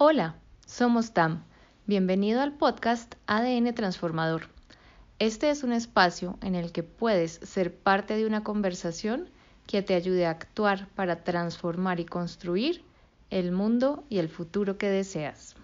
Hola, somos TAM. Bienvenido al podcast ADN Transformador. Este es un espacio en el que puedes ser parte de una conversación que te ayude a actuar para transformar y construir el mundo y el futuro que deseas.